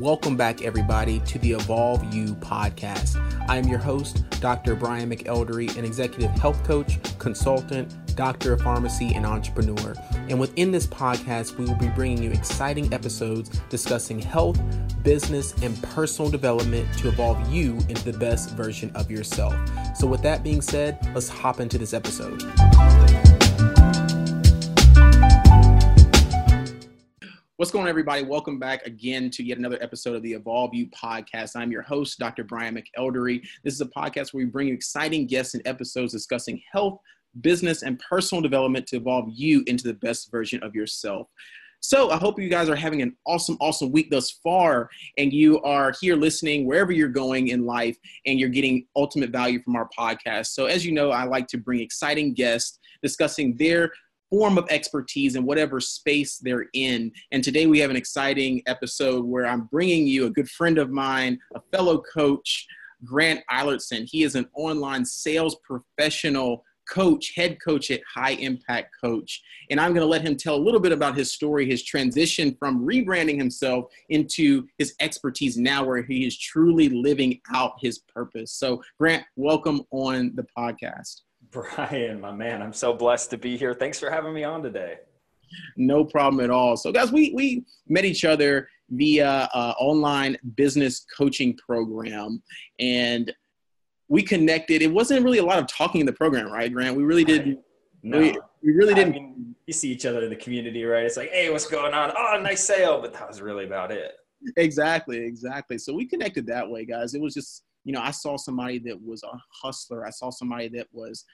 Welcome back, everybody, to the Evolve You podcast. I am your host, Dr. Brian McElderry, an executive health coach, consultant, doctor of pharmacy, and entrepreneur. And within this podcast, we will be bringing you exciting episodes discussing health, business, and personal development to evolve you into the best version of yourself. So, with that being said, let's hop into this episode. What's going on, everybody? Welcome back again to yet another episode of the Evolve You podcast. I'm your host, Dr. Brian McElderry. This is a podcast where we bring you exciting guests and episodes discussing health, business, and personal development to evolve you into the best version of yourself. So I hope you guys are having an awesome, awesome week thus far, and you are here listening wherever you're going in life, and you're getting ultimate value from our podcast. So as you know, I like to bring exciting guests discussing their form of expertise in whatever space they're in. And today we have an exciting episode where I'm bringing you a good friend of mine, a fellow coach, Grant Eilertson. He is an online sales professional coach, head coach at High Impact Coach. And I'm going to let him tell a little bit about his story, his transition from rebranding himself into his expertise now, where he is truly living out his purpose. So, Grant, welcome on the podcast. Brian, my man, I'm so blessed to be here. Thanks for having me on today. No problem at all. So, guys, we we met each other via uh, online business coaching program, and we connected. It wasn't really a lot of talking in the program, right, Grant? We really didn't. No. We, we really didn't. I mean, you see each other in the community, right? It's like, hey, what's going on? Oh, nice sale, but that was really about it. Exactly, exactly. So we connected that way, guys. It was just you know, I saw somebody that was a hustler. I saw somebody that was,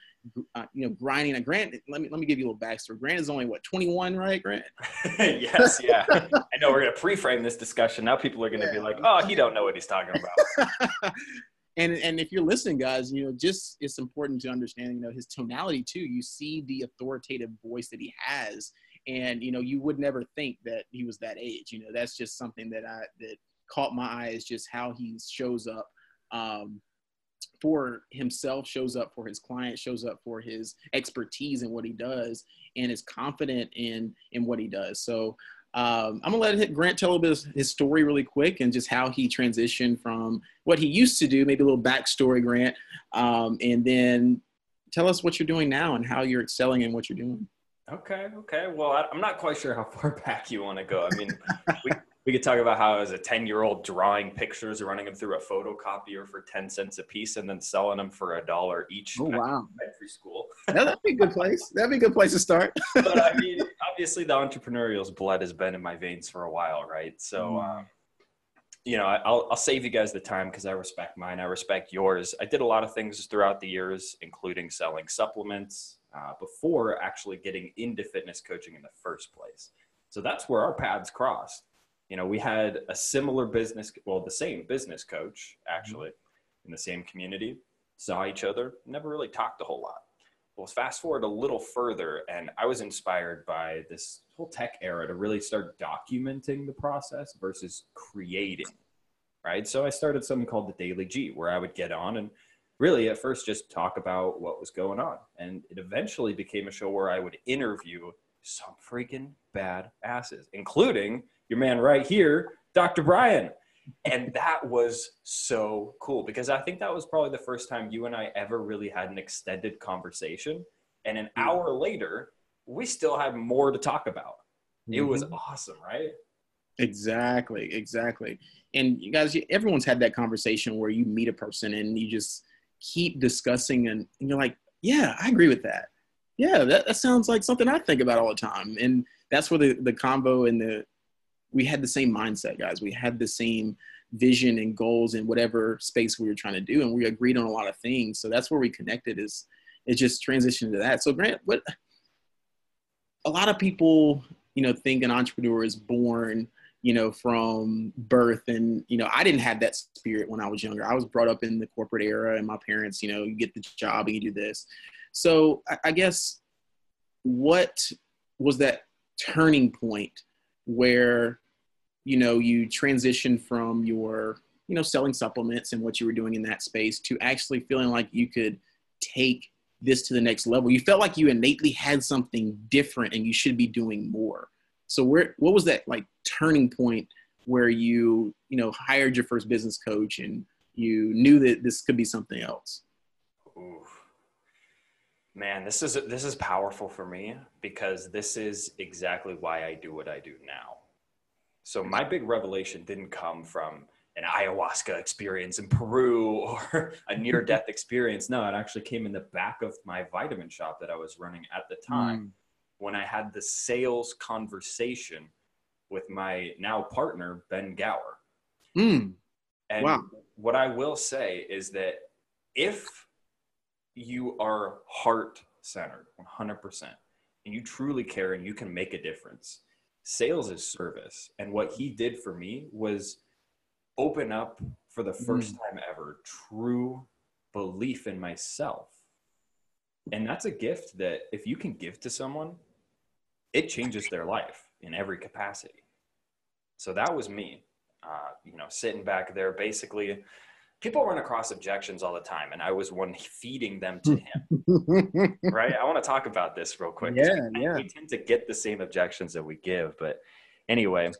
uh, you know, grinding. And Grant, let me let me give you a little backstory. Grant is only what 21, right, Grant? yes, yeah. I know we're gonna pre-frame this discussion. Now people are gonna yeah. be like, oh, he don't know what he's talking about. and and if you're listening, guys, you know, just it's important to understand, you know, his tonality too. You see the authoritative voice that he has, and you know, you would never think that he was that age. You know, that's just something that I that caught my eye is just how he shows up um, for himself, shows up for his client, shows up for his expertise in what he does, and is confident in in what he does. So um, I'm gonna let Grant tell a bit his story really quick and just how he transitioned from what he used to do, maybe a little backstory, Grant, um, and then tell us what you're doing now and how you're excelling in what you're doing. Okay, okay. Well, I'm not quite sure how far back you want to go. I mean, we, we could talk about how as a 10 year old drawing pictures or running them through a photocopier for 10 cents a piece and then selling them for a dollar each oh wow. free school. That'd be a good place. That'd be a good place to start. But i mean obviously the entrepreneurial's blood has been in my veins for a while right? So mm. um, you know I'll, I'll save you guys the time because i respect mine. I respect yours. I did a lot of things throughout the years including selling supplements uh, before actually getting into fitness coaching in the first place. So that's where our paths crossed you know, we had a similar business, well, the same business coach actually in the same community, saw each other, never really talked a whole lot. Well, fast forward a little further, and I was inspired by this whole tech era to really start documenting the process versus creating, right? So I started something called the Daily G, where I would get on and really at first just talk about what was going on. And it eventually became a show where I would interview some freaking bad asses, including your man right here, Dr. Brian. And that was so cool because I think that was probably the first time you and I ever really had an extended conversation. And an hour later, we still had more to talk about. It was mm-hmm. awesome, right? Exactly, exactly. And you guys, everyone's had that conversation where you meet a person and you just keep discussing, and, and you're like, yeah, I agree with that. Yeah, that, that sounds like something I think about all the time. And that's where the, the convo and the we had the same mindset, guys. We had the same vision and goals in whatever space we were trying to do, and we agreed on a lot of things. So that's where we connected. Is it just transitioned to that? So Grant, what a lot of people, you know, think an entrepreneur is born, you know, from birth, and you know, I didn't have that spirit when I was younger. I was brought up in the corporate era, and my parents, you know, you get the job and you do this. So I, I guess what was that turning point where you know you transition from your you know selling supplements and what you were doing in that space to actually feeling like you could take this to the next level you felt like you innately had something different and you should be doing more so where what was that like turning point where you you know hired your first business coach and you knew that this could be something else? Ooh. Man, this is this is powerful for me because this is exactly why I do what I do now. So my big revelation didn't come from an ayahuasca experience in Peru or a near death experience. No, it actually came in the back of my vitamin shop that I was running at the time mm. when I had the sales conversation with my now partner, Ben Gower. Mm. And wow. what I will say is that if you are heart centered 100% and you truly care and you can make a difference, sales is service. And what he did for me was open up for the first mm. time ever true belief in myself. And that's a gift that if you can give to someone, it changes their life in every capacity. So that was me, uh, you know, sitting back there. Basically, people run across objections all the time, and I was one feeding them to him. right? I want to talk about this real quick. Yeah, yeah. We tend to get the same objections that we give, but anyway,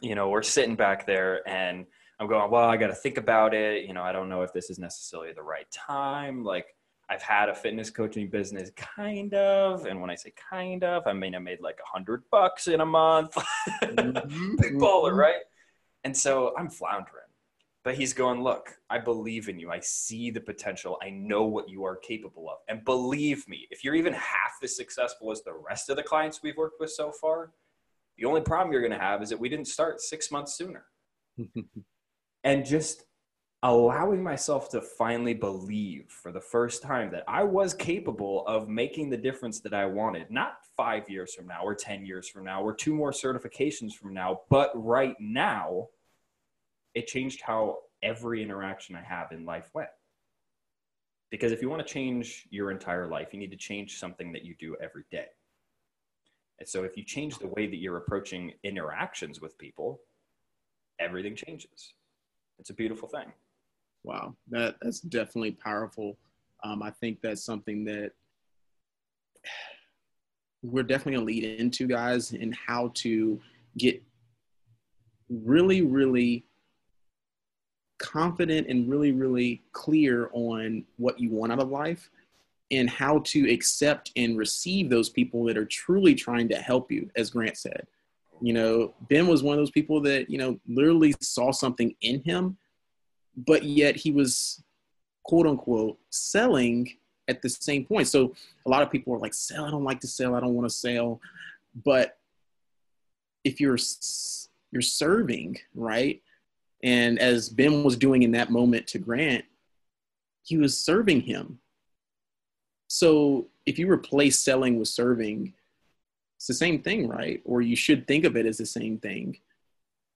you know, we're sitting back there and I'm going, well, I got to think about it. You know, I don't know if this is necessarily the right time. Like, I've had a fitness coaching business, kind of. And when I say kind of, I mean, I made like a hundred bucks in a month. Mm-hmm. Big baller, mm-hmm. right? And so I'm floundering. But he's going, look, I believe in you. I see the potential. I know what you are capable of. And believe me, if you're even half as successful as the rest of the clients we've worked with so far, the only problem you're going to have is that we didn't start six months sooner. and just allowing myself to finally believe for the first time that I was capable of making the difference that I wanted, not five years from now or 10 years from now or two more certifications from now, but right now, it changed how every interaction I have in life went. Because if you want to change your entire life, you need to change something that you do every day. And so if you change the way that you're approaching interactions with people, everything changes. It's a beautiful thing. Wow, that that's definitely powerful. Um, I think that's something that we're definitely gonna lead into, guys, in how to get really, really confident and really, really clear on what you want out of life and how to accept and receive those people that are truly trying to help you, as Grant said. You know, Ben was one of those people that, you know, literally saw something in him, but yet he was quote unquote selling at the same point. So a lot of people are like, sell, I don't like to sell, I don't want to sell. But if you're you're serving, right? And as Ben was doing in that moment to Grant, he was serving him. So if you replace selling with serving, it's the same thing, right? Or you should think of it as the same thing.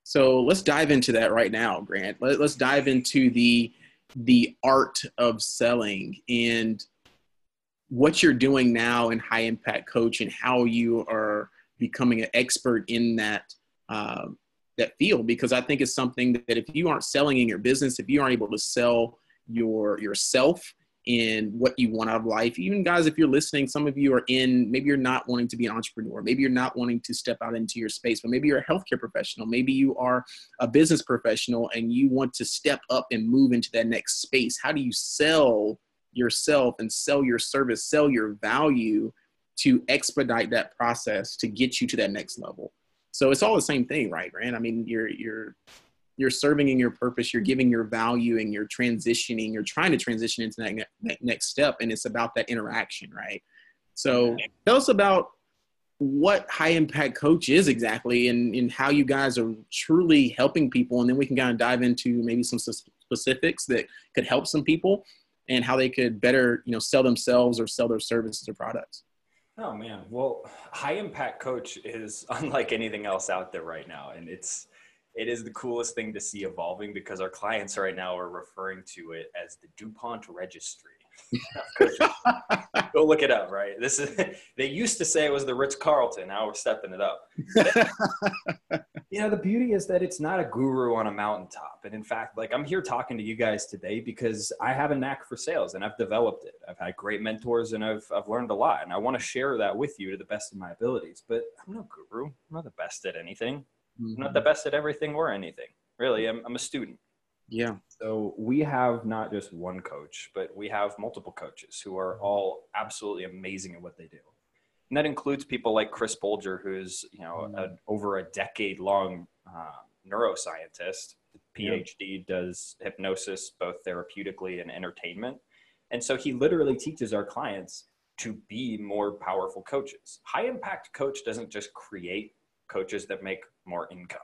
So let's dive into that right now, Grant. Let, us dive into the the art of selling and what you're doing now in high impact coach and how you are becoming an expert in that uh, that field because I think it's something that if you aren't selling in your business, if you aren't able to sell your yourself in what you want out of life. Even guys, if you're listening, some of you are in, maybe you're not wanting to be an entrepreneur. Maybe you're not wanting to step out into your space, but maybe you're a healthcare professional. Maybe you are a business professional and you want to step up and move into that next space. How do you sell yourself and sell your service, sell your value to expedite that process to get you to that next level? So it's all the same thing, right, Grant? I mean, you're, you're, you're serving in your purpose you're giving your value and you're transitioning you're trying to transition into that, ne- that next step and it's about that interaction right so tell us about what high impact coach is exactly and, and how you guys are truly helping people and then we can kind of dive into maybe some specifics that could help some people and how they could better you know sell themselves or sell their services or products oh man well high impact coach is unlike anything else out there right now and it's it is the coolest thing to see evolving because our clients right now are referring to it as the DuPont registry. Go look it up, right? This is they used to say it was the Ritz Carlton, now we're stepping it up. you know, the beauty is that it's not a guru on a mountaintop. And in fact, like I'm here talking to you guys today because I have a knack for sales and I've developed it. I've had great mentors and I've I've learned a lot. And I want to share that with you to the best of my abilities. But I'm no guru. I'm not the best at anything mm-hmm. I'm not the best at everything or anything. Really, I'm, I'm a student. Yeah. So we have not just one coach, but we have multiple coaches who are all absolutely amazing at what they do. And that includes people like Chris Bolger, who's you know mm-hmm. a, over a decade long uh, neuroscientist, PhD, does hypnosis both therapeutically and entertainment. And so he literally teaches our clients to be more powerful coaches. High impact coach doesn't just create coaches that make more income.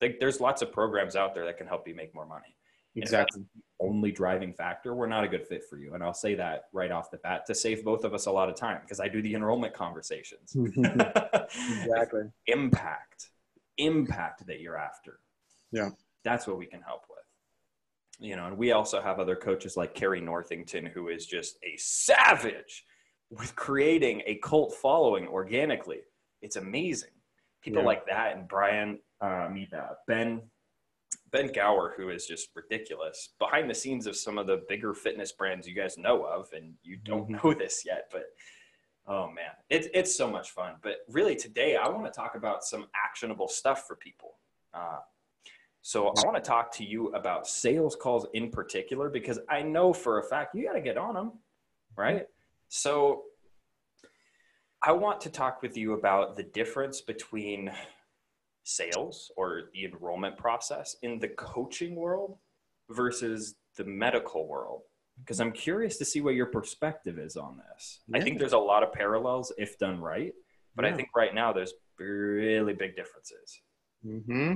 Like there's lots of programs out there that can help you make more money. Exactly. only driving factor, we're not a good fit for you. And I'll say that right off the bat to save both of us a lot of time because I do the enrollment conversations. exactly. impact, impact that you're after. Yeah. That's what we can help with. You know, and we also have other coaches like Carrie Northington, who is just a savage with creating a cult following organically. It's amazing. People yeah. like that and Brian, uh, meet uh, Ben Ben Gower, who is just ridiculous behind the scenes of some of the bigger fitness brands you guys know of, and you don't mm-hmm. know this yet, but oh man, it's it's so much fun. But really, today I want to talk about some actionable stuff for people. Uh, so I want to talk to you about sales calls in particular because I know for a fact you got to get on them, right? So I want to talk with you about the difference between sales or the enrollment process in the coaching world versus the medical world because i'm curious to see what your perspective is on this yeah. i think there's a lot of parallels if done right but yeah. i think right now there's really big differences mm-hmm.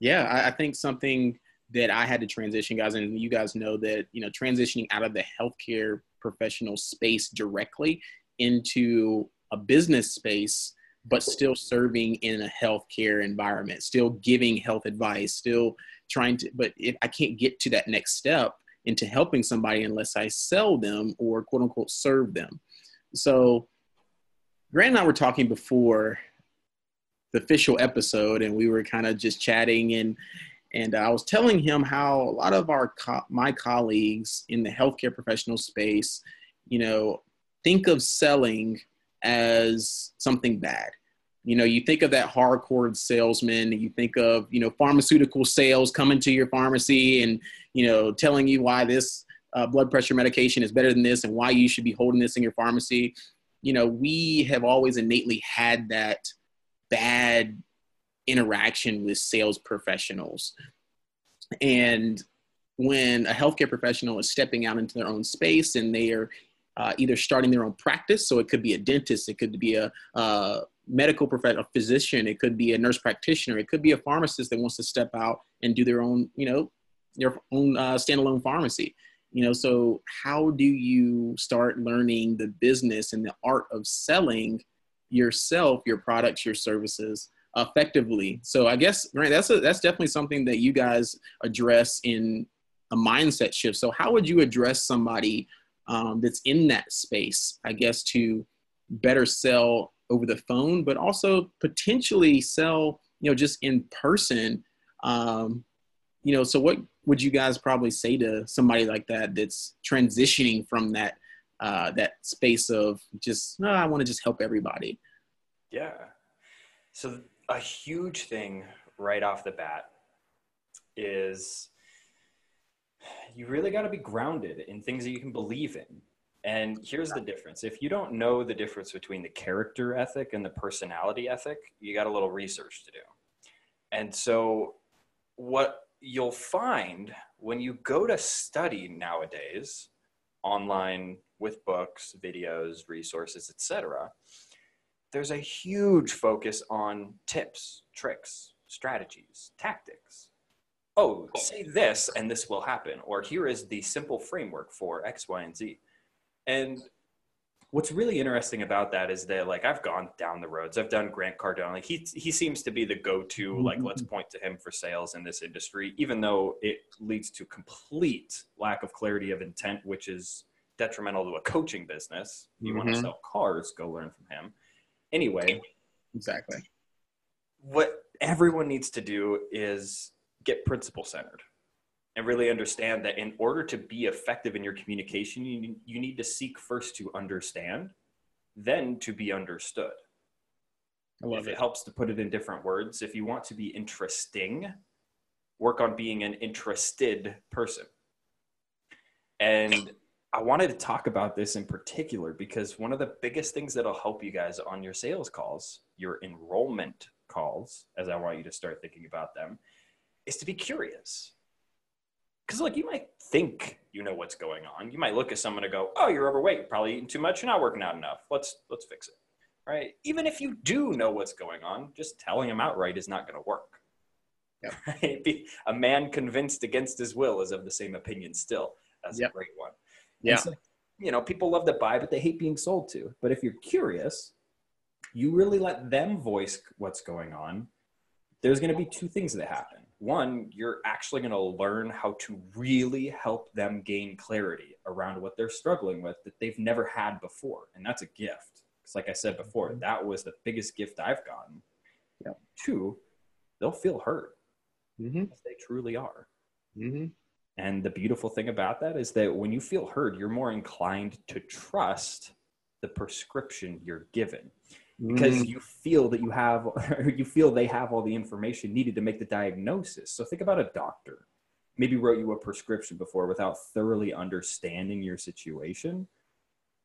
yeah I, I think something that i had to transition guys and you guys know that you know transitioning out of the healthcare professional space directly into a business space but still serving in a healthcare environment, still giving health advice, still trying to, but if I can't get to that next step into helping somebody unless I sell them or quote unquote serve them. So Grant and I were talking before the official episode and we were kind of just chatting and and I was telling him how a lot of our co- my colleagues in the healthcare professional space, you know, think of selling as something bad. You know, you think of that hardcore salesman, you think of, you know, pharmaceutical sales coming to your pharmacy and, you know, telling you why this uh, blood pressure medication is better than this and why you should be holding this in your pharmacy. You know, we have always innately had that bad interaction with sales professionals. And when a healthcare professional is stepping out into their own space and they are uh, either starting their own practice. So it could be a dentist, it could be a, a medical professional, a physician, it could be a nurse practitioner, it could be a pharmacist that wants to step out and do their own, you know, their own uh, standalone pharmacy. You know, so how do you start learning the business and the art of selling yourself, your products, your services effectively? So I guess right, that's a, that's definitely something that you guys address in a mindset shift. So how would you address somebody um, that's in that space, I guess, to better sell over the phone, but also potentially sell, you know, just in person. Um, you know, so what would you guys probably say to somebody like that that's transitioning from that uh, that space of just, no, I want to just help everybody? Yeah. So a huge thing right off the bat is you really got to be grounded in things that you can believe in. And here's the difference. If you don't know the difference between the character ethic and the personality ethic, you got a little research to do. And so, what you'll find when you go to study nowadays, online with books, videos, resources, etc., there's a huge focus on tips, tricks, strategies, tactics oh, say this and this will happen, or here is the simple framework for X, Y, and Z. And what's really interesting about that is that like I've gone down the roads. I've done Grant Cardone. Like he he seems to be the go-to. Like let's mm-hmm. point to him for sales in this industry, even though it leads to complete lack of clarity of intent, which is detrimental to a coaching business. You mm-hmm. want to sell cars, go learn from him. Anyway, exactly. What everyone needs to do is get principle centered and really understand that in order to be effective in your communication, you, you need to seek first to understand, then to be understood. I love if it. it helps to put it in different words. If you want to be interesting, work on being an interested person. And I wanted to talk about this in particular because one of the biggest things that'll help you guys on your sales calls, your enrollment calls, as I want you to start thinking about them, is to be curious. Because, like, you might think you know what's going on. You might look at someone and go, "Oh, you're overweight. You're probably eating too much. You're not working out enough. Let's let's fix it." Right? Even if you do know what's going on, just telling them outright is not going to work. Yep. Right? A man convinced against his will is of the same opinion still. That's Yep. a great one. Yeah. So, you know, people love to buy, but they hate being sold to. But if you're curious, you really let them voice what's going on. There's going to be two things that happen. One, you're actually going to learn how to really help them gain clarity around what they're struggling with that they've never had before. And that's a gift. Because, like I said before, Mhm. that was the biggest gift I've gotten. Yep. Two, they'll feel hurt Mm-hmm. as they truly are. Mm-hmm. And the beautiful thing about that is that when you feel heard, you're more inclined to trust the prescription you're given because Mm-hmm. you feel that you have, or you feel they have all the information needed to make the diagnosis. So think about a doctor, maybe wrote you a prescription before without thoroughly understanding your situation.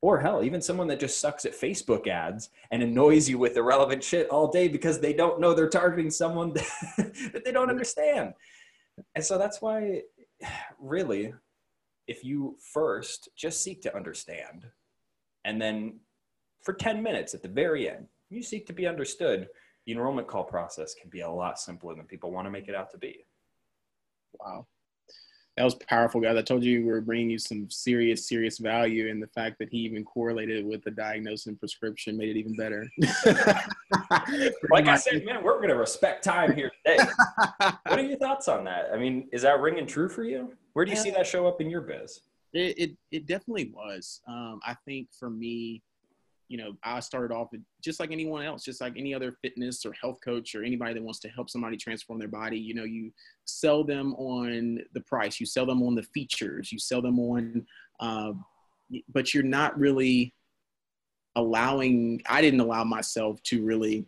Or hell, even someone that just sucks at Facebook ads and annoys you with irrelevant shit all day because they don't know they're targeting someone that they don't understand. And so that's why, really, if you first just seek to understand, and then for 10 minutes at the very end, you seek to be understood, the enrollment call process can be a lot simpler than people want to make it out to be. Wow. That was powerful, guys. I told you we were bringing you some serious, serious value, and the fact that he even correlated with the diagnosis and prescription made it even better. Like I said, man, we're going to respect time here today. what are your thoughts on that? I mean, is that ringing true for you? Where do you see that show up in your biz? It, it it definitely was. Um, I think for me, you know, I started off just like anyone else, just like any other fitness or health coach or anybody that wants to help somebody transform their body. You know, you sell them on the price, you sell them on the features, you sell them on, uh, but you're not really allowing. I didn't allow myself to really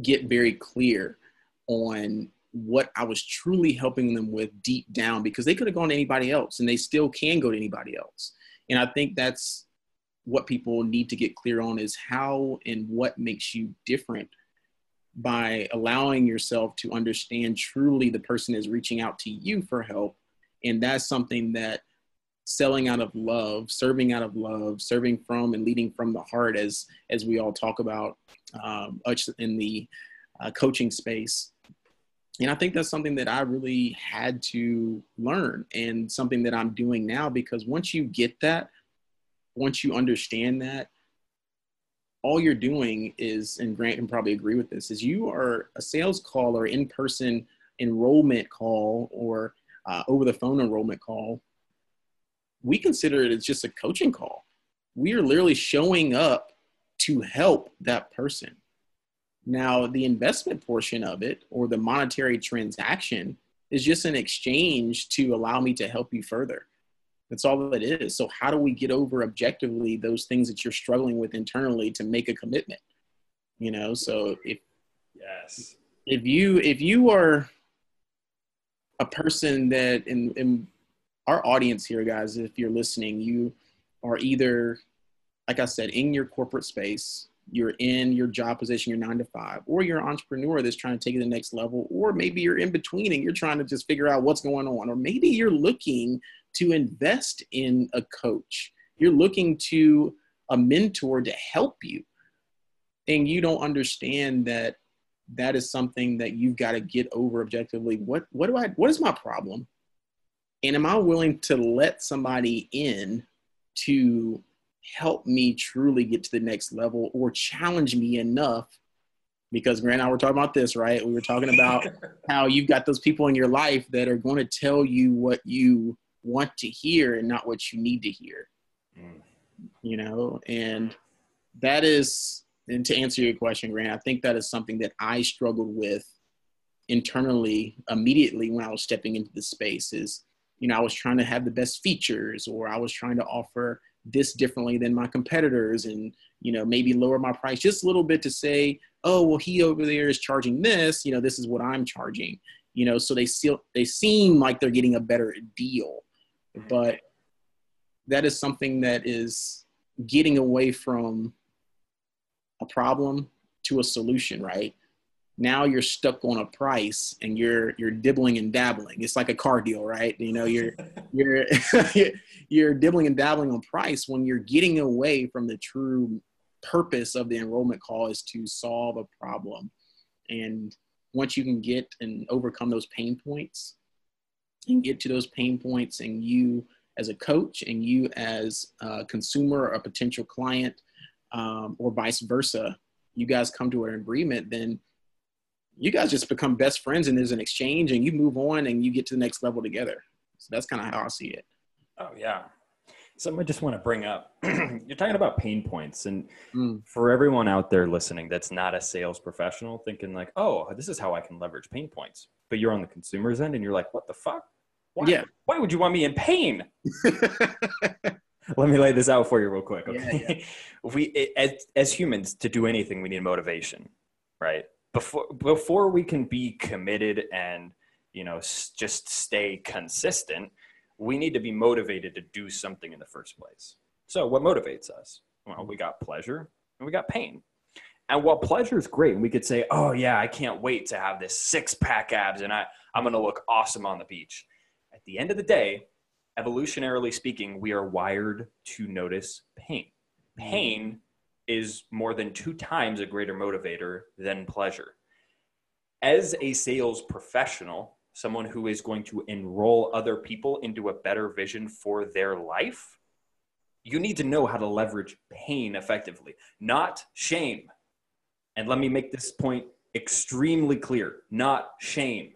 get very clear on what I was truly helping them with deep down because they could have gone to anybody else and they still can go to anybody else. And I think that's what people need to get clear on is how and what makes you different by allowing yourself to understand truly the person is reaching out to you for help. And that's something that selling out of love, serving out of love, serving from and leading from the heart, as as we all talk about um, in the uh, coaching space, and I think that's something that I really had to learn and something that I'm doing now because once you get that, once you understand that, all you're doing is, and Grant can probably agree with this, is you are a sales call or in person enrollment call or uh, over the phone enrollment call. We consider it as just a coaching call. We are literally showing up to help that person. Now, the investment portion of it or the monetary transaction is just an exchange to allow me to help you further. That's all it is. So, how do we get over objectively those things that you're struggling with internally to make a commitment? You know, so if Yes. if you if you are a person that in, in our audience here guys if you're listening you are either like i said in your corporate space you're in your job position you're nine to five or you're an entrepreneur that's trying to take it to the next level or maybe you're in between and you're trying to just figure out what's going on or maybe you're looking to invest in a coach. You're looking to a mentor to help you. And you don't understand that that is something that you've got to get over objectively. What what do i what is my problem? And am i willing to let somebody in to help me truly get to the next level or challenge me enough? Because grant and i were talking about this right? We were talking about how you've got those people in your life that are going to tell you what you want to hear and not what you need to hear. Mm. you know and that is and to answer your question grant i think that is something that i struggled with internally immediately when i was stepping into the space is you know i was trying to have the best features or i was trying to offer this differently than my competitors and you know maybe lower my price just a little bit to say oh well he over there is charging this you know this is what i'm charging. You know so they still they seem like they're getting a better deal but that is something that is getting away from a problem to a solution right? Now you're stuck on a price and you're you're dibbling and dabbling. It's like a car deal right? You know you're you're you're dibbling and dabbling on price when you're getting away from the true purpose of the enrollment call is to solve a problem. And once you can get and overcome those pain points and get to those pain points and you as a coach and you as a consumer or a potential client um, or vice versa you guys come to an agreement then you guys just become best friends and there's an exchange and you move on and you get to the next level together. So that's kind of how i see it. Oh yeah something I just want to bring up. You're talking about pain points, and mm. for everyone out there listening that's not a sales professional, thinking like, "Oh, this is how I can leverage pain points," but you're on the consumer's end, and you're like, "What the fuck? Why? Yeah. Why would you want me in pain?" Let me lay this out for you real quick. Okay, yeah, yeah. we as as humans to do anything, we need motivation, right? Before before we can be committed and you know just stay consistent we need to be motivated to do something in the first place. So, what motivates us? Well, we got pleasure and we got pain. And while pleasure is great, and we could say, oh, yeah, I can't wait to have this six pack abs and I, I'm going to look awesome on the beach. At the end of the day, evolutionarily speaking, we are wired to notice pain. Pain is more than two times a greater motivator than pleasure. As a sales professional, someone who is going to enroll other people into a better vision for their life, you need to know how to leverage pain effectively, not shame. And let me make this point extremely clear not shame.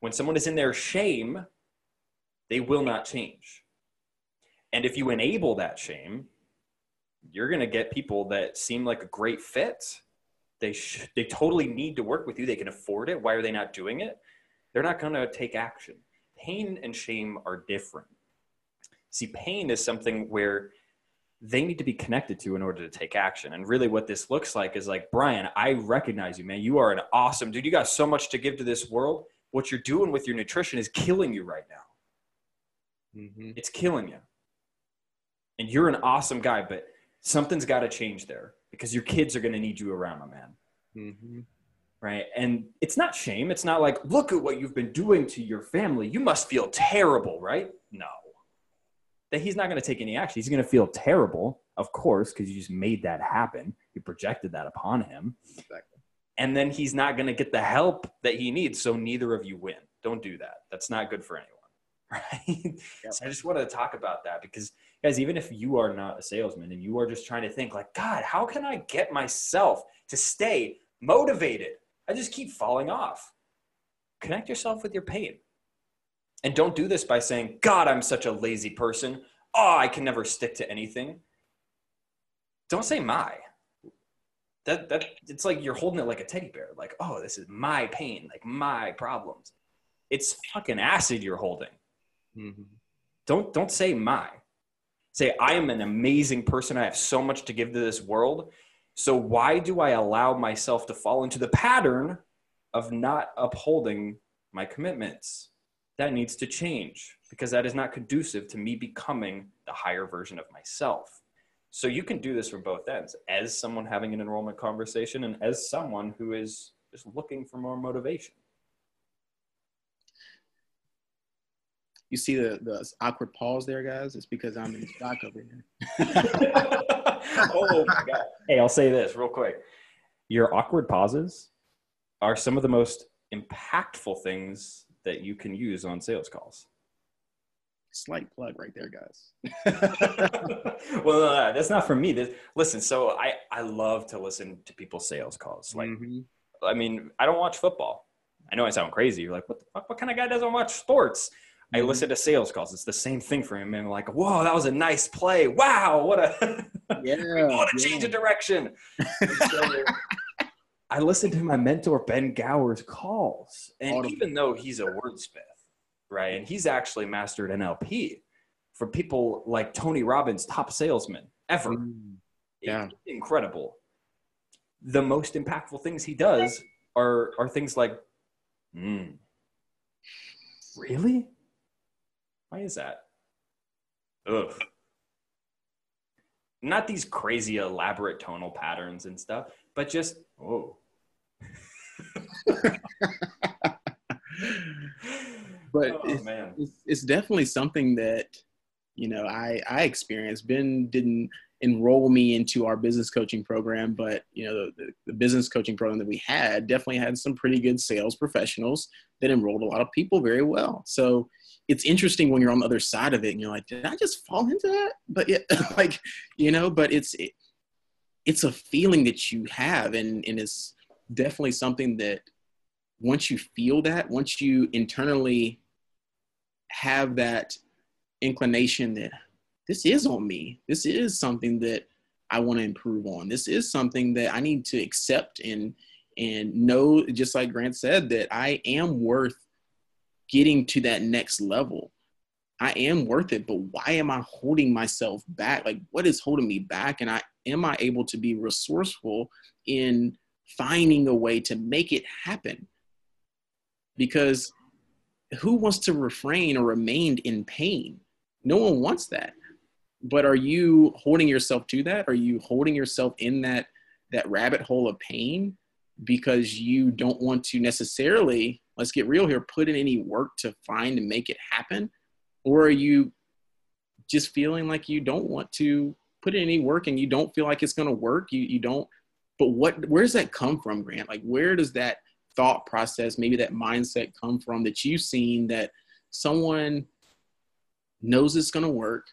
When someone is in their shame, they will not change. And if you enable that shame, you're going to get people that seem like a great fit. They, sh- they totally need to work with you. They can afford it. Why are they not doing it? They're not going to take action. Pain and shame are different. See, pain is something where they need to be connected to in order to take action. And really, what this looks like is like, Brian, I recognize you, man. You are an awesome dude. You got so much to give to this world. What you're doing with your nutrition is killing you right now. Mm-hmm. It's killing you. And you're an awesome guy, but something's got to change there because your kids are going to need you around, my man. Mm-hmm right? And it's not shame. It's not like, look at what you've been doing to your family. You must feel terrible, right? No. That he's not going to take any action. He's going to feel terrible, of course, because you just made that happen. You projected that upon him. Exactly. And then he's not going to get the help that he needs. So neither of you win. Don't do that. That's not good for anyone. Right. Yep. So I just wanted to talk about that because, guys, even if you are not a salesman and you are just trying to think, like, God, how can I get myself to stay motivated? I just keep falling off. Connect yourself with your pain. And don't do this by saying, God, I'm such a lazy person. Oh, I can never stick to anything. Don't say my. That, that it's like you're holding it like a teddy bear, like, oh, this is my pain, like my problems. It's fucking acid you're holding. Mm-hmm. Don't don't say my. Say, I am an amazing person. I have so much to give to this world. So why do I allow myself to fall into the pattern of not upholding my commitments? That needs to change because that is not conducive to me becoming the higher version of myself. So you can do this from both ends as someone having an enrollment conversation and as someone who is just looking for more motivation. You see the, the awkward pause there, guys? It's because I'm in stock over here. oh my god. Hey, I'll say this real quick. Your awkward pauses are some of the most impactful things that you can use on sales calls. Slight plug right there, guys. well, no, that's not for me. This, listen, so I, I love to listen to people's sales calls. Like, mm-hmm. I mean, I don't watch football. I know I sound crazy. You're like, what the fuck? What kind of guy doesn't watch sports? I mm-hmm. listen to sales calls. It's the same thing for him. And like, whoa, that was a nice play. Wow, what a yeah, what a yeah. change of direction. So, I listen to my mentor Ben Gower's calls, and even though he's a wordsmith, right, and he's actually mastered NLP for people like Tony Robbins, top salesman ever. Mm, yeah, incredible. the most impactful things he does are are things like, mm, really? Why is that? Ugh. Not these crazy elaborate tonal patterns and stuff, but just oh. but oh, it's, it's, it's, definitely something that you know I I experienced. Ben didn't enroll me into our business coaching program, but you know the, the business coaching program that we had definitely had some pretty good sales professionals that enrolled a lot of people very well. So it's interesting when you're on the other side of it and you're like, did I just fall into that? But yeah, like you know, but it's it, it's a feeling that you have, and and it's definitely something that once you feel that, once you internally have that inclination that this is on me, this is something that I want to improve on. This is something that I need to accept and and know, just like Grant said, that I am worth getting to that next level. I am worth it, but why am I holding myself back? Like, what is holding me back? And I am I able to be resourceful in finding a way to make it happen? because who wants to refrain or remain in pain? No one wants that. But are you holding yourself to that? Are you holding yourself in that that rabbit hole of pain because you don't want to necessarily, let's get real here, put in any work to find and make it happen? Or are you just feeling like you don't want to put in any work and you don't feel like it's going to work? You you don't but what where does that come from, Grant? Like where does that thought process, maybe that mindset come from that you've seen that someone knows it's going to work,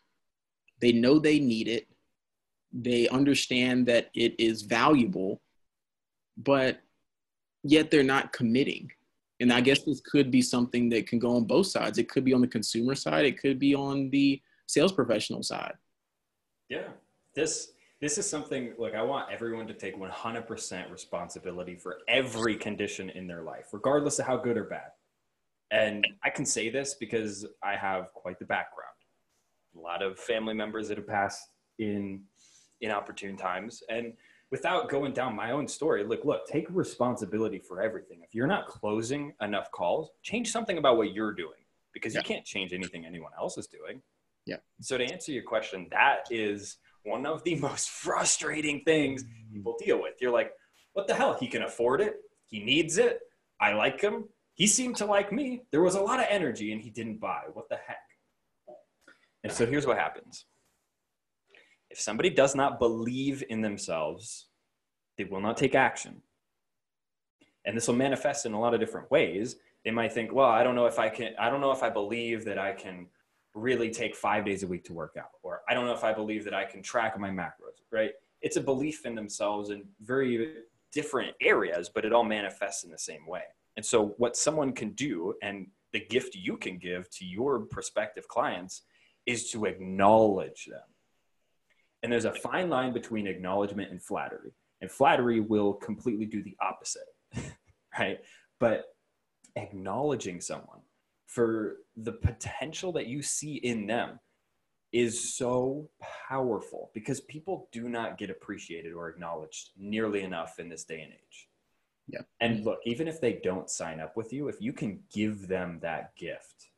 they know they need it, they understand that it is valuable, but yet they're not committing. And I guess this could be something that can go on both sides. It could be on the consumer side, it could be on the sales professional side. Yeah. This this is something like I want everyone to take 100% responsibility for every condition in their life, regardless of how good or bad. And I can say this because I have quite the background. A lot of family members that have passed in inopportune times. And without going down my own story, look, look, take responsibility for everything. If you're not closing enough calls, change something about what you're doing because yeah. you can't change anything anyone else is doing. Yeah. So to answer your question, that is one of the most frustrating things people deal with. You're like, what the hell? He can afford it. He needs it. I like him. He seemed to like me. There was a lot of energy and he didn't buy. What the heck? And so here's what happens if somebody does not believe in themselves, they will not take action. And this will manifest in a lot of different ways. They might think, well, I don't know if I can, I don't know if I believe that I can really take five days a week to work out, or I don't know if I believe that I can track my macros, right? It's a belief in themselves in very different areas, but it all manifests in the same way. And so, what someone can do, and the gift you can give to your prospective clients, is to acknowledge them. And there's a fine line between acknowledgement and flattery. And flattery will completely do the opposite, right? But acknowledging someone for the potential that you see in them is so powerful because people do not get appreciated or acknowledged nearly enough in this day and age. Yeah. And look, even if they don't sign up with you, if you can give them that gift,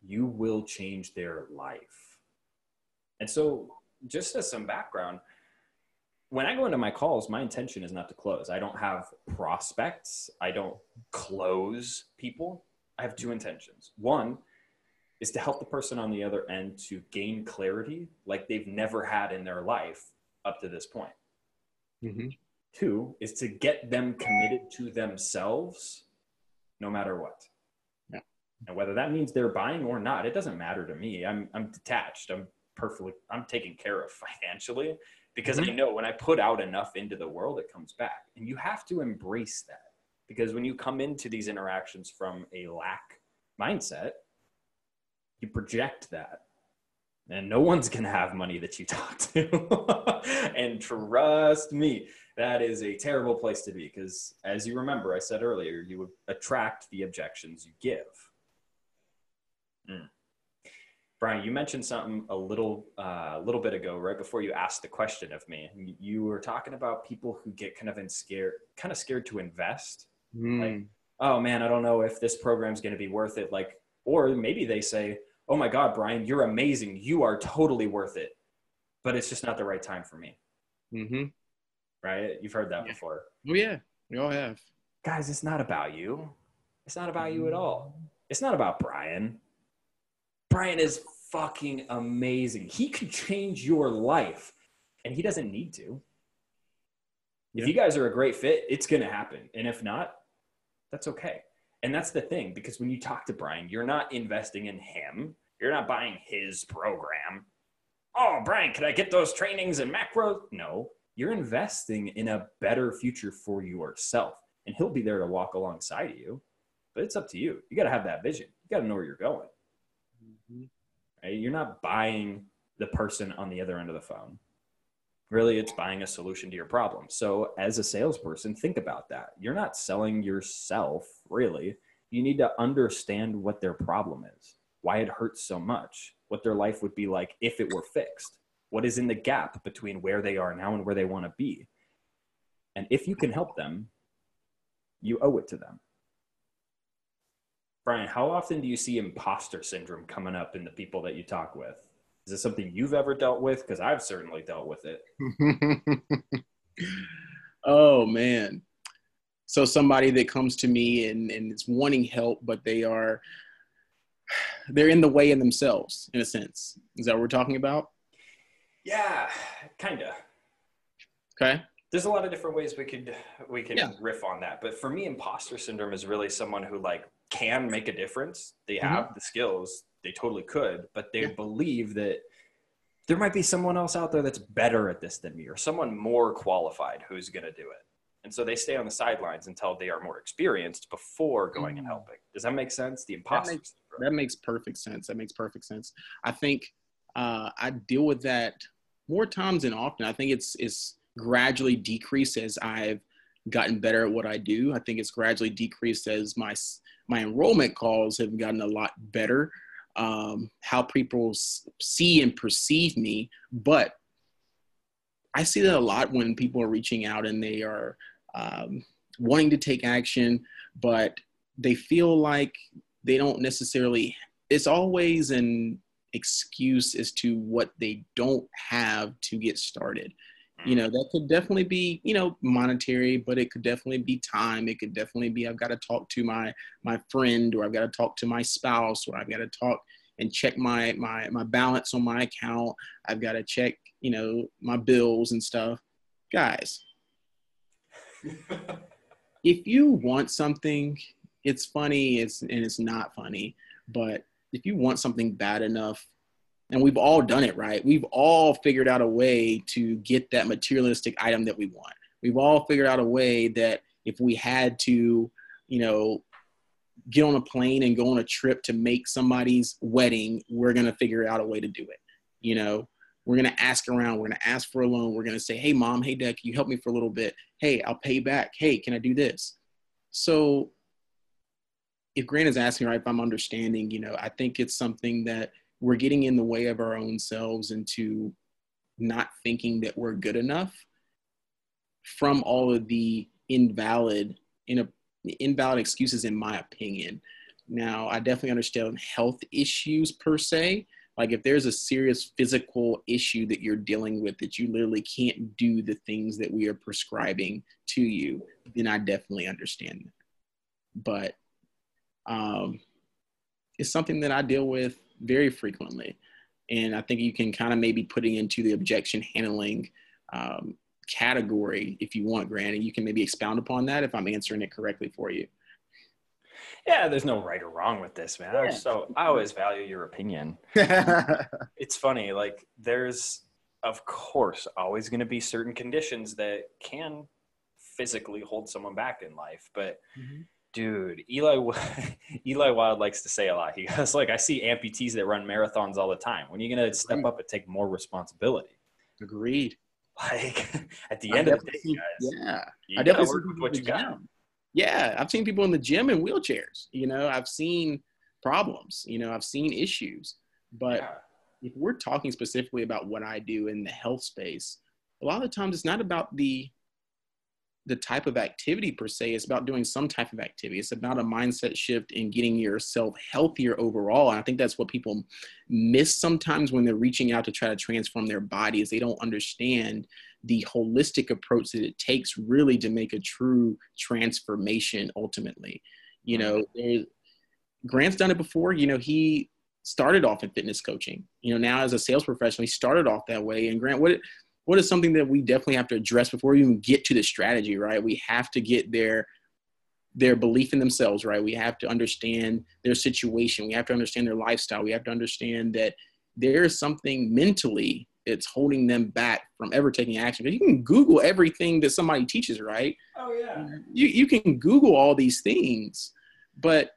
you will change their life. And so, just as some background, when I go into my calls, my intention is not to close. I don't have prospects, I don't close people. I have two intentions. One is to help the person on the other end to gain clarity like they've never had in their life up to this point. Mm-hmm. Two is to get them committed to themselves no matter what. Yeah. And whether that means they're buying or not, it doesn't matter to me. I'm, I'm detached. I'm perfectly, I'm taken care of financially because mm-hmm. I know when I put out enough into the world, it comes back. And you have to embrace that because when you come into these interactions from a lack mindset, you project that. And no one's going to have money that you talk to. and trust me, that is a terrible place to be because, as you remember, I said earlier, you would attract the objections you give. Mm. Brian, you mentioned something a little uh, a little bit ago, right before you asked the question of me. You were talking about people who get kind of in scared, kind of scared to invest. Mm. Like, oh man, I don't know if this program's going to be worth it. Like, or maybe they say, oh my God, Brian, you're amazing. You are totally worth it, but it's just not the right time for me. Mm-hmm. Right? You've heard that Yeah. before, Oh yeah, we all have. guys. It's not about you. It's not about you at all. It's not about Brian. Brian is fucking amazing. He could change your life, and he doesn't need to. Yeah. If you guys are a great fit, it's going to happen. And if not, that's okay. And that's the thing, because when you talk to Brian, you're not investing in him, you're not buying his program. Oh, Brian, could I get those trainings and macros? No, you're investing in a better future for yourself. And he'll be there to walk alongside of you. But it's up to you. You got to have that vision. You got to know where you're going. Right? You're not buying the person on the other end of the phone. Really, it's buying a solution to your problem. So, as a salesperson, think about that. You're not selling yourself, really. You need to understand what their problem is, why it hurts so much, what their life would be like if it were fixed, what is in the gap between where they are now and where they want to be. And if you can help them, you owe it to them. Brian, how often do you see imposter syndrome coming up in the people that you talk with? Is this something you've ever dealt with? Because I've certainly dealt with it. oh man. So somebody that comes to me and, and is wanting help, but they are they're in the way in themselves, in a sense. Is that what we're talking about? Yeah, kind of. Okay. There's a lot of different ways we could we could Yeah. riff on that, but for me, imposter syndrome is really someone who like can make a difference. They have the skills, they totally could, but they Mm-hmm. Yeah. believe that there might be someone else out there that's better at this than me, or someone more qualified who's going to do it. And so they stay on the sidelines until they are more experienced before going and Mm. helping. Does that make sense? The imposter makes- That makes perfect sense. That makes perfect sense. I think uh, I deal with that more times than often. I think it's it's gradually decreased as I've gotten better at what I do. I think it's gradually decreased as my my enrollment calls have gotten a lot better. Um, how people see and perceive me, but I see that a lot when people are reaching out and they are um, wanting to take action, but they feel like they don't necessarily it's always an excuse as to what they don't have to get started you know that could definitely be you know monetary but it could definitely be time. It could definitely be i've got to talk to my my friend or i've got to talk to my spouse or i've got to talk and check my my my balance on my account. I've got to check you know my bills and stuff. Guys if you want something it's funny it's and it's not funny but if you want something bad enough and we've all done it right? We've all figured out a way to get that materialistic item that we want. We've all figured out a way that if we had to you know get on a plane and go on a trip to make somebody's wedding we're going to figure out a way to do it you know? We're going to ask around. We're going to ask for a loan. We're going to say hey mom hey dad can you help me for a little bit? Hey i'll pay back. Hey can i do this? So if grant is asking right if i'm understanding you know i think it's something that we're getting in the way of our own selves into not thinking that we're good enough from all of the invalid in a, invalid excuses in my opinion. Now i definitely understand health issues per se. Like if there's a serious physical issue that you're dealing with that you literally can't do the things that we are prescribing to you then i definitely understand that. But um, it's something that i deal with very frequently and i think you can kind of maybe put it into the objection handling um, category if you want grant and you can maybe expound upon that if i'm answering it correctly for you Yeah, there's no right or wrong with this, man. Yeah. So I always value your opinion. It's funny, like there's of course always going to be certain conditions that can physically hold someone back in life, but dude, Eli Eli Wild likes to say a lot. He goes like, "I see amputees that run marathons all the time. When are you going to step up and take more responsibility?" agreed Like at the I end of the day, definitely see- guys, yeah i definitely work with what you got yeah i've seen people in the gym in wheelchairs. You know, I've seen problems. You know, I've seen issues, But yeah. if we're talking specifically about what I do in the health space, a lot of the times it's not about the the type of activity per se. It's about doing some type of activity. It's about a mindset shift and getting yourself healthier overall. And I think that's what people miss sometimes when they're reaching out to try to transform their bodies. They don't understand the holistic approach that it takes really to make a true transformation ultimately. You know, Grant's done it before. You know, he started off in fitness coaching. You know, now as a sales professional, he started off that way. And Grant, what what is something that we definitely have to address before we even get to the strategy, right? We have to get their their belief in themselves, right? We have to understand their situation. We have to understand their lifestyle. We have to understand that there is something mentally that's holding them back from ever taking action. Because you can Google everything that somebody teaches, right? Oh yeah. You you can Google all these things, but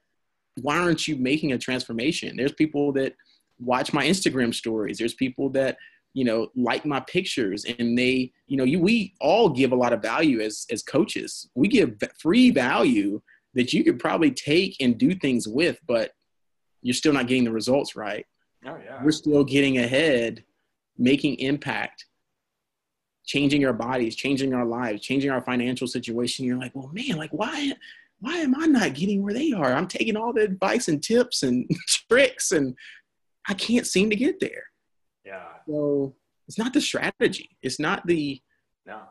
why aren't you making a transformation? There's people that watch my Instagram stories. There's people that you know like my pictures and they you know you we all give a lot of value as as coaches. We give free value that you could probably take and do things with but you're still not getting the results right? Oh yeah. We're still getting ahead making impact changing our bodies changing our lives changing our financial situation. You're like well man like why why am i not getting where they are? I'm taking all the advice and tips and tricks and i can't seem to get there. Yeah. So it's not the strategy. It's not the no.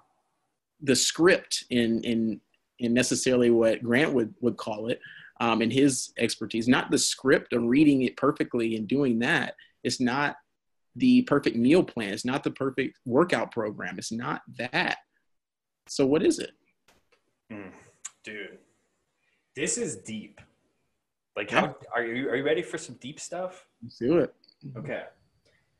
the script in in in necessarily what Grant would would call it um, in his expertise. Not the script of reading it perfectly and doing that. It's not the perfect meal plan. It's not the perfect workout program. It's not that. So what is it? Mm, dude, this is deep. Like, how are you? Are you ready for some deep stuff? Let's do it. Okay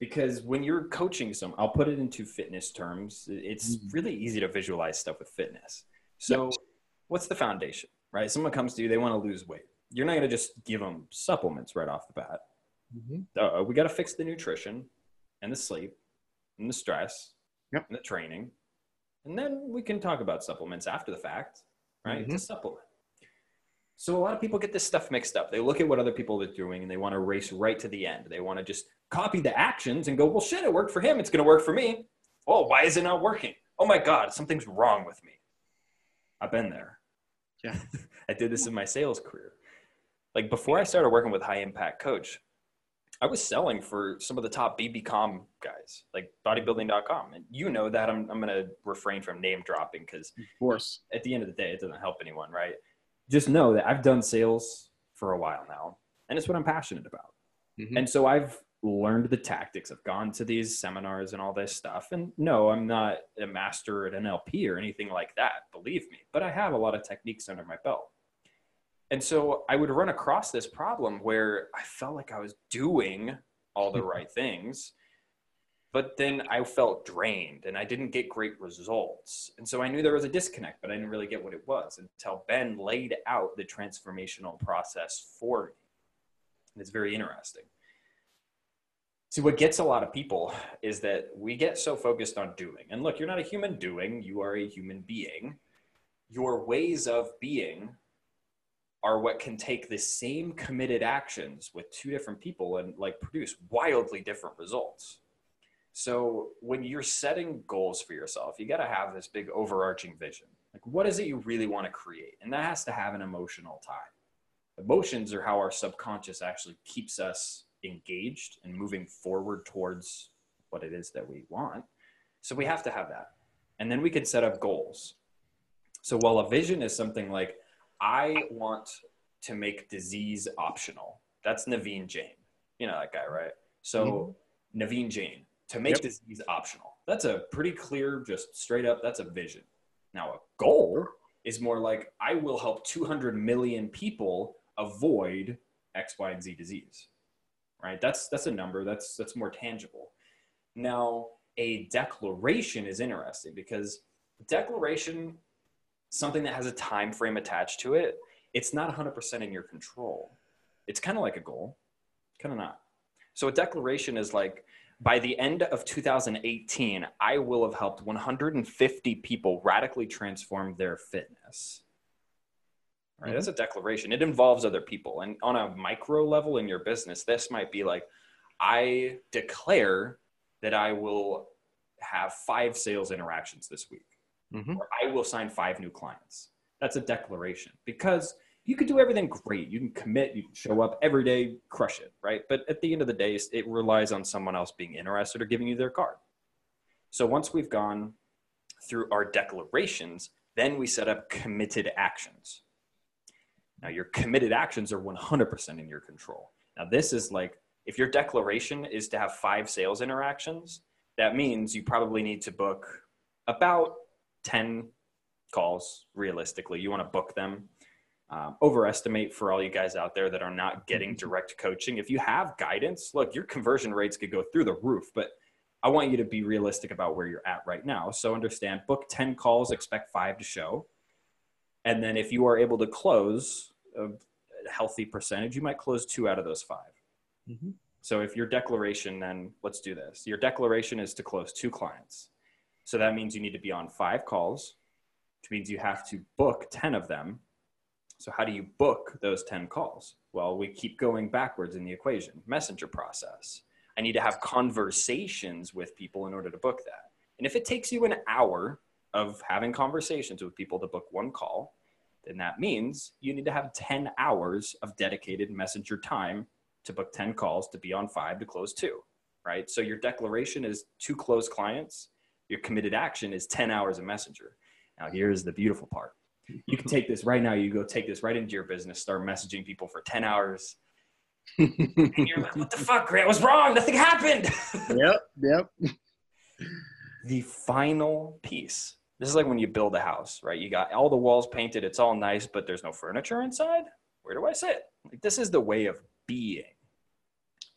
because when you're coaching some i'll put it into fitness terms it's mm-hmm. really easy to visualize stuff with fitness so yep. what's the foundation right someone comes to you they want to lose weight you're not going to just give them supplements right off the bat mm-hmm. uh, we got to fix the nutrition and the sleep and the stress yep. and the training and then we can talk about supplements after the fact right mm-hmm. it's a supplement so a lot of people get this stuff mixed up. They look at what other people are doing and they want to race right to the end. They want to just copy the actions and go, well, shit, it worked for him. It's going to work for me. Oh, why is it not working? Oh my God, something's wrong with me. I've been there. Yeah. I did this in my sales career. Like before I started working with High Impact Coach, I was selling for some of the top BBCom guys, like bodybuilding.com. And you know that I'm, I'm going to refrain from name dropping because, of course, at the end of the day, it doesn't help anyone, right? Just know that I've done sales for a while now, and it's what I'm passionate about. Mm-hmm. And so I've learned the tactics. I've gone to these seminars and all this stuff. And no, I'm not a master at NLP or anything like that, believe me, but I have a lot of techniques under my belt. And so I would run across this problem where I felt like I was doing all the right things, but then I felt drained and I didn't get great results. And so I knew there was a disconnect, but I didn't really get what it was until Ben laid out the transformational process for me. And it's very interesting. See, what gets a lot of people is that we get so focused on doing. And look, you're not a human doing, you are a human being. Your ways of being are what can take the same committed actions with two different people and like produce wildly different results. So when you're setting goals for yourself, you got to have this big overarching vision. Like, what is it you really want to create? And that has to have an emotional tie. Emotions are how our subconscious actually keeps us engaged and moving forward towards what it is that we want. So we have to have that. And then we can set up goals. So while a vision is something like, I want to make disease optional, that's Naveen Jain. You know that guy, right? So mm-hmm. Naveen Jain, to make yep. disease optional. That's a pretty clear, just straight up, that's a vision. Now, a goal is more like I will help 200 million people avoid X, Y, and Z disease. Right? That's that's a number. That's that's more tangible. Now, a declaration is interesting because declaration, something that has a time frame attached to it, it's not 100% in your control. It's kind of like a goal, kind of not. So a declaration is like by the end of 2018, I will have helped 150 people radically transform their fitness. Right? Mm-hmm. That's a declaration. It involves other people. And on a micro level in your business, this might be like, I declare that I will have five sales interactions this week, Mhm. or I will sign five new clients. That's a declaration because you could do everything great. You can commit, you can show up every day, crush it, right? But at the end of the day, it relies on someone else being interested or giving you their card. So once we've gone through our declarations, then we set up committed actions. Now, your committed actions are 100% in your control. Now, this is like if your declaration is to have five sales interactions, that means you probably need to book about 10 calls realistically. You want to book them. Um, overestimate for all you guys out there that are not getting direct coaching. If you have guidance, look, your conversion rates could go through the roof, but I want you to be realistic about where you're at right now. So understand book 10 calls, expect five to show. And then if you are able to close a healthy percentage, you might close two out of those 5 Mhm. So if your declaration, then let's do this. Your declaration is to close two clients. So that means you need to be on five calls, which means you have to book 10 of them. So how do you book those 10 calls? Well, we keep going backwards in the equation. Messenger process. I need to have conversations with people in order to book that. And if it takes you an hour of having conversations with people to book one call, then that means you need to have 10 hours of dedicated messenger time to book 10 calls to be on five to close two, right? So your declaration is to close clients. Your committed action is 10 hours of messenger. Now, here's the beautiful part. You can take this right now. You go take this right into your business, start messaging people for 10 hours. And you're like, what the fuck, Grant? What's wrong? Nothing happened. yep, yep. the final piece. This is like when you build a house, right? You got all the walls painted, it's all nice, but there's no furniture inside. Where do I sit? Like this is the way of being.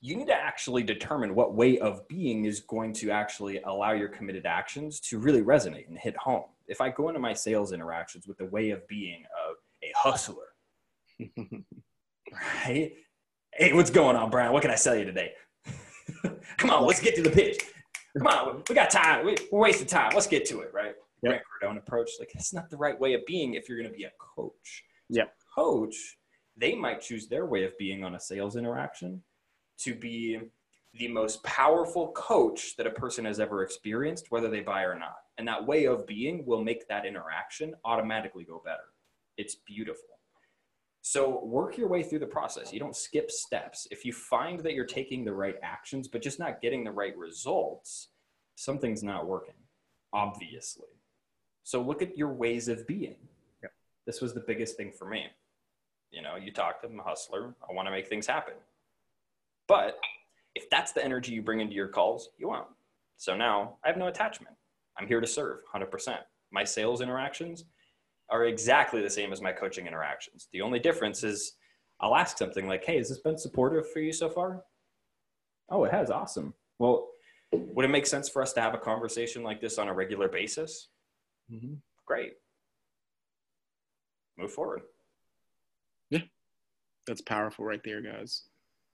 You need to actually determine what way of being is going to actually allow your committed actions to really resonate and hit home. If I go into my sales interactions with the way of being of a hustler, right? Hey, what's going on, Brian? What can I sell you today? Come on, let's get to the pitch. Come on, we got time. We, we're wasting time. Let's get to it, right? Yep. Grant Cardone approach. Like, that's not the right way of being if you're going to be a coach. Yep. Coach, they might choose their way of being on a sales interaction to be the most powerful coach that a person has ever experienced, whether they buy or not. And that way of being will make that interaction automatically go better. It's beautiful. So work your way through the process. You don't skip steps. If you find that you're taking the right actions, but just not getting the right results, something's not working, obviously. So look at your ways of being. Yep. This was the biggest thing for me. You know, you talked, I'm a hustler. I want to make things happen. But if that's the energy you bring into your calls, you won't. So now I have no attachment. I'm here to serve 100%. My sales interactions are exactly the same as my coaching interactions. The only difference is I'll ask something like, hey, has this been supportive for you so far? Oh, it has. Awesome. Well, would it make sense for us to have a conversation like this on a regular basis? Mhm. Great. Move forward. Yeah. That's powerful right there, guys.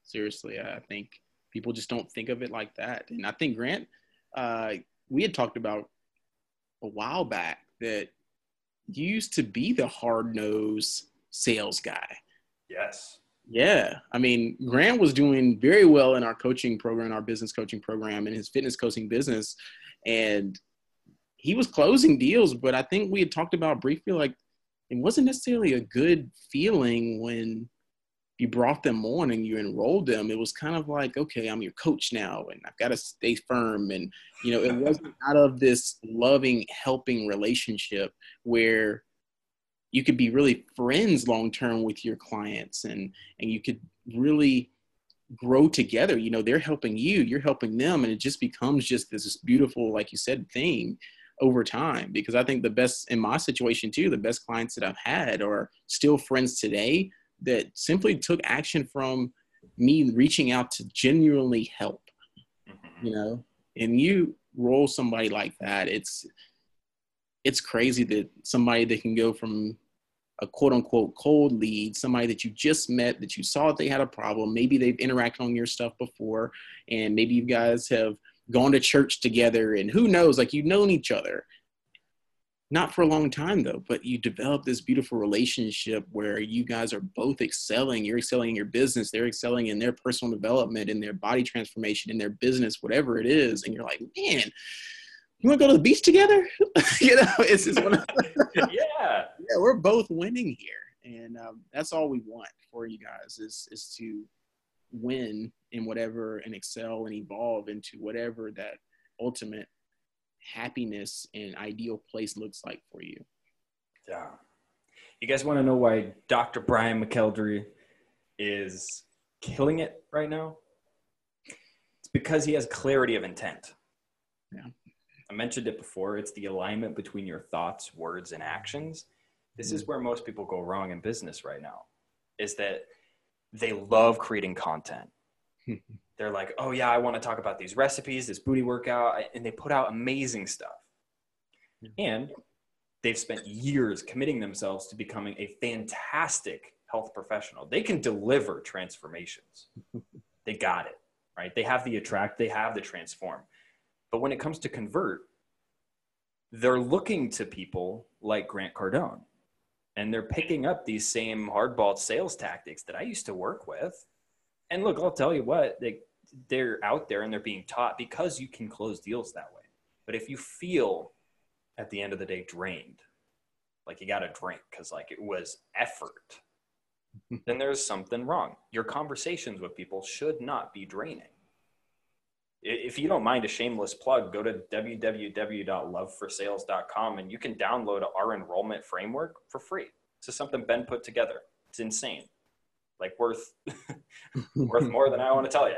Seriously, I think people just don't think of it like that. And I think Grant, uh, we had talked about a while back that you used to be the hard nosed sales guy. Yes. Yeah. I mean, Grant was doing very well in our coaching program, our business coaching program, and his fitness coaching business. And he was closing deals, but I think we had talked about briefly like it wasn't necessarily a good feeling when you brought them on and you enrolled them. It was kind of like, okay, I'm your coach now and I've got to stay firm. And, you know, it wasn't out of this loving, helping relationship where you could be really friends long term with your clients and and you could really grow together you know they're helping you you're helping them and it just becomes just this beautiful like you said thing over time because i think the best in my situation too the best clients that i've had are still friends today that simply took action from me reaching out to genuinely help Mhm. you know and you roll somebody like that it's it's crazy that somebody that can go from a quote unquote cold lead, somebody that you just met, that you saw that they had a problem. Maybe they've interacted on your stuff before, and maybe you guys have gone to church together, and who knows, like you've known each other. Not for a long time though, but you develop this beautiful relationship where you guys are both excelling. You're excelling in your business, they're excelling in their personal development, in their body transformation, in their business, whatever it is. And you're like, man, you want to go to the beach together? you know, it's just one of yeah, yeah, we're both winning here, and um, that's all we want for you guys is is to win in whatever and excel and evolve into whatever that ultimate happiness and ideal place looks like for you. Yeah. You guys want to know why Dr. Brian McKeldry is killing it right now? It's because he has clarity of intent. Yeah. I mentioned it before. It's the alignment between your thoughts, words, and actions. This is mm-hmm. where most people go wrong in business right now. Is that they love creating content. They're like, oh yeah, I want to talk about these recipes, this booty workout, and they put out amazing stuff. Hmm. And they've spent years committing themselves to becoming a fantastic health professional. They can deliver transformations. they got it, right? They have the attract, they have the transform. But when it comes to convert, they're looking to people like Grant Cardone and they're picking up these same hardball sales tactics that I used to work with. And look, I'll tell you what, they, they're out there and they're being taught because you can close deals that way. But if you feel at the end of the day drained, like you got to drink because like it was effort, then there's something wrong. Your conversations with people should not be draining. If you don't mind a shameless plug, go to www.loveforsales.com and you can download our enrollment framework for free. This is something Ben put together. It's insane like worth worth more than I want to tell you.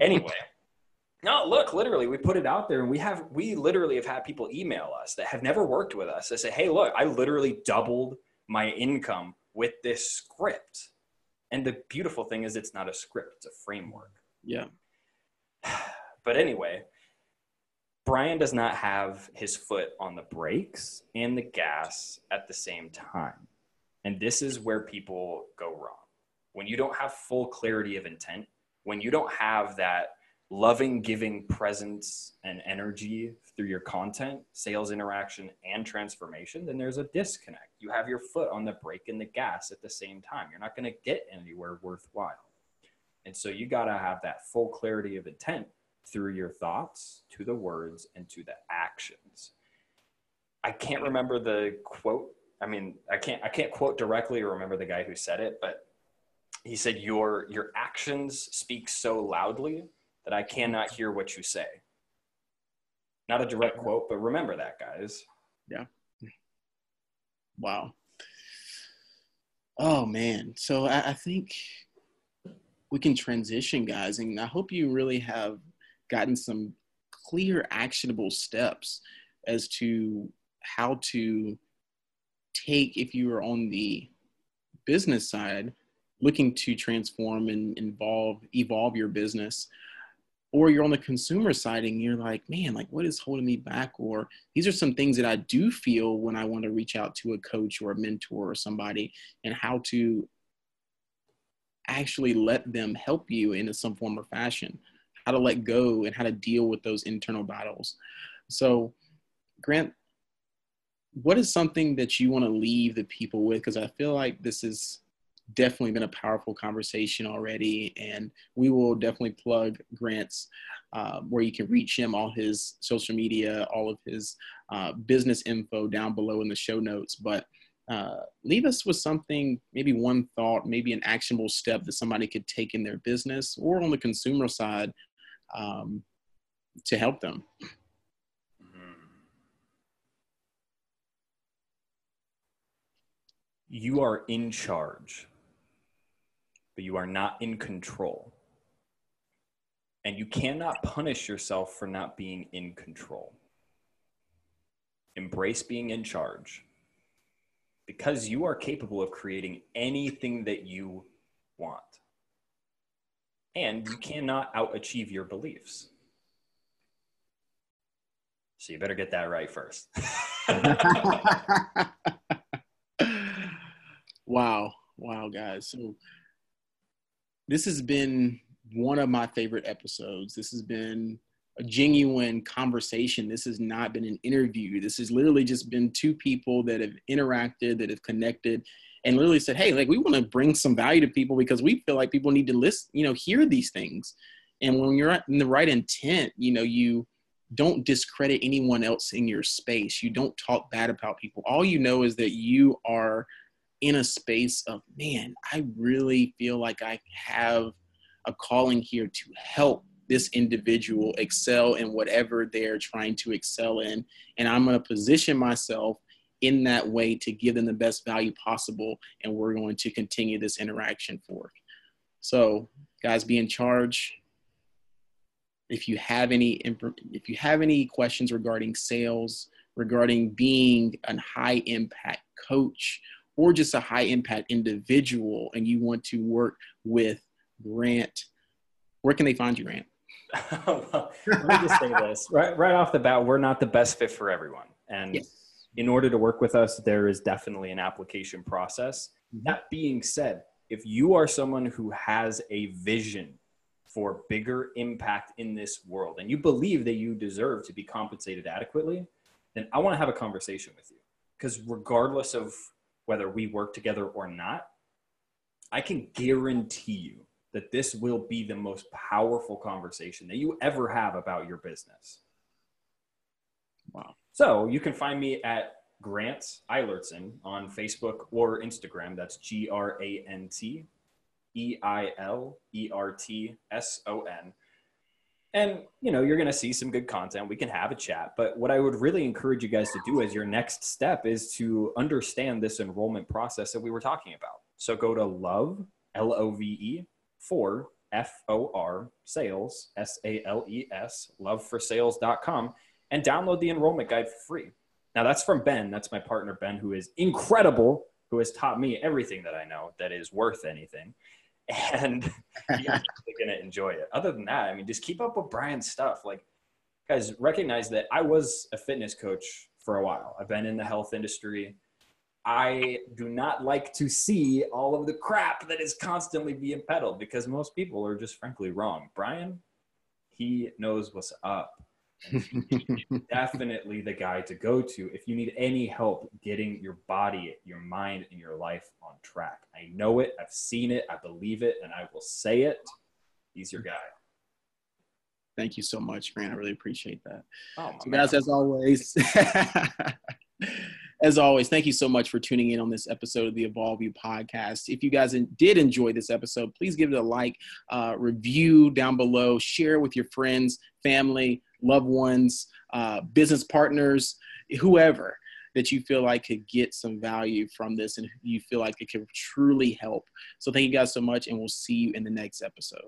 Anyway, no, look, literally, we put it out there, and we have we literally have had people email us that have never worked with us. They say, "Hey, look, I literally doubled my income with this script." And the beautiful thing is, it's not a script; it's a framework. Yeah. But anyway, Brian does not have his foot on the brakes and the gas at the same time. And this is where people go wrong when you don't have full clarity of intent, when you don't have that loving, giving presence and energy through your content, sales interaction, and transformation, then there's a disconnect. You have your foot on the brake and the gas at the same time. You're not going to get anywhere worthwhile. And so you got to have that full clarity of intent through your thoughts to the words and to the actions. I can't remember the quote. I mean, I can't I can't quote directly or remember the guy who said it, but he said your your actions speak so loudly that i cannot hear what you say. Not a direct quote but remember that guys. Yeah. Wow. Oh man. So I, I think we can transition guys and i hope you really have gotten some clear actionable steps as to how to take if you are on the business side looking to transform and involve evolve your business or you're on the consumer side and you're like man like what is holding me back? Or these are some things that i do feel when i want to reach out to a coach or a mentor or somebody and how to actually let them help you in some form or fashion how to let go and how to deal with those internal battles. So grant what is something that you want to leave the people with? Because i feel like this is definitely been a powerful conversation already. And we will definitely plug Grant's uh, where you can reach him, all his social media, all of his uh, business info down below in the show notes. But uh, leave us with something, maybe one thought, maybe an actionable step that somebody could take in their business or on the consumer side um, to help them. You are in charge but you are not in control. And you cannot punish yourself for not being in control. Embrace being in charge because you are capable of creating anything that you want. And you cannot outachieve your beliefs. So you better get that right first. wow. Wow, guys. So this has been one of my favorite episodes. This has been a genuine conversation. This has not been an interview. This has literally just been two people that have interacted, that have connected, and literally said, "Hey, like we want to bring some value to people because we feel like people need to listen, you know, hear these things." And when you're in the right intent, you know, you don't discredit anyone else in your space. You don't talk bad about people. All you know is that you are in a space of, man, I really feel like I have a calling here to help this individual excel in whatever they're trying to excel in. And I'm going to position myself in that way to give them the best value possible. And we're going to continue this interaction forth. So, guys, be in charge. If you have any if you have any questions regarding sales, regarding being a high impact coach, or just a high impact individual, and you want to work with Grant, where can they find you, Grant? well, let me just say this right, right off the bat we're not the best fit for everyone and yes. in order to work with us there is definitely an application process mm-hmm. that being said if you are someone who has a vision for bigger impact in this world and you believe that you deserve to be compensated adequately then i want to have a conversation with you because regardless of whether we work together or not i can guarantee you that this will be the most powerful conversation that you ever have about your business. Wow. So you can find me at Grant Eilertson on Facebook or Instagram. That's G R A N T E I L E R T S O N. And you know, you're going to see some good content. We can have a chat, but what I would really encourage you guys to do as your next step is to understand this enrollment process that we were talking about. So go to love L O V E for F O R sales, S A L E S, loveforsales.com, and download the enrollment guide for free. Now, that's from Ben. That's my partner, Ben, who is incredible, who has taught me everything that I know that is worth anything. And you're going to enjoy it. Other than that, I mean, just keep up with Brian's stuff. Like, guys, recognize that I was a fitness coach for a while. I've been in the health industry. I do not like to see all of the crap that is constantly being peddled because most people are just frankly wrong. Brian, he knows what's up. Definitely the guy to go to if you need any help getting your body, your mind, and your life on track. I know it, I've seen it, I believe it, and I will say it. He's your guy. Thank you so much, Grant. I really appreciate that. Oh, so, guys, as always. as always, thank you so much for tuning in on this episode of the Evolve You podcast. If you guys did enjoy this episode, please give it a like, uh, review down below, share with your friends, family, loved ones, uh, business partners, whoever that you feel like could get some value from this and you feel like it could truly help. So thank you guys so much, and we'll see you in the next episode.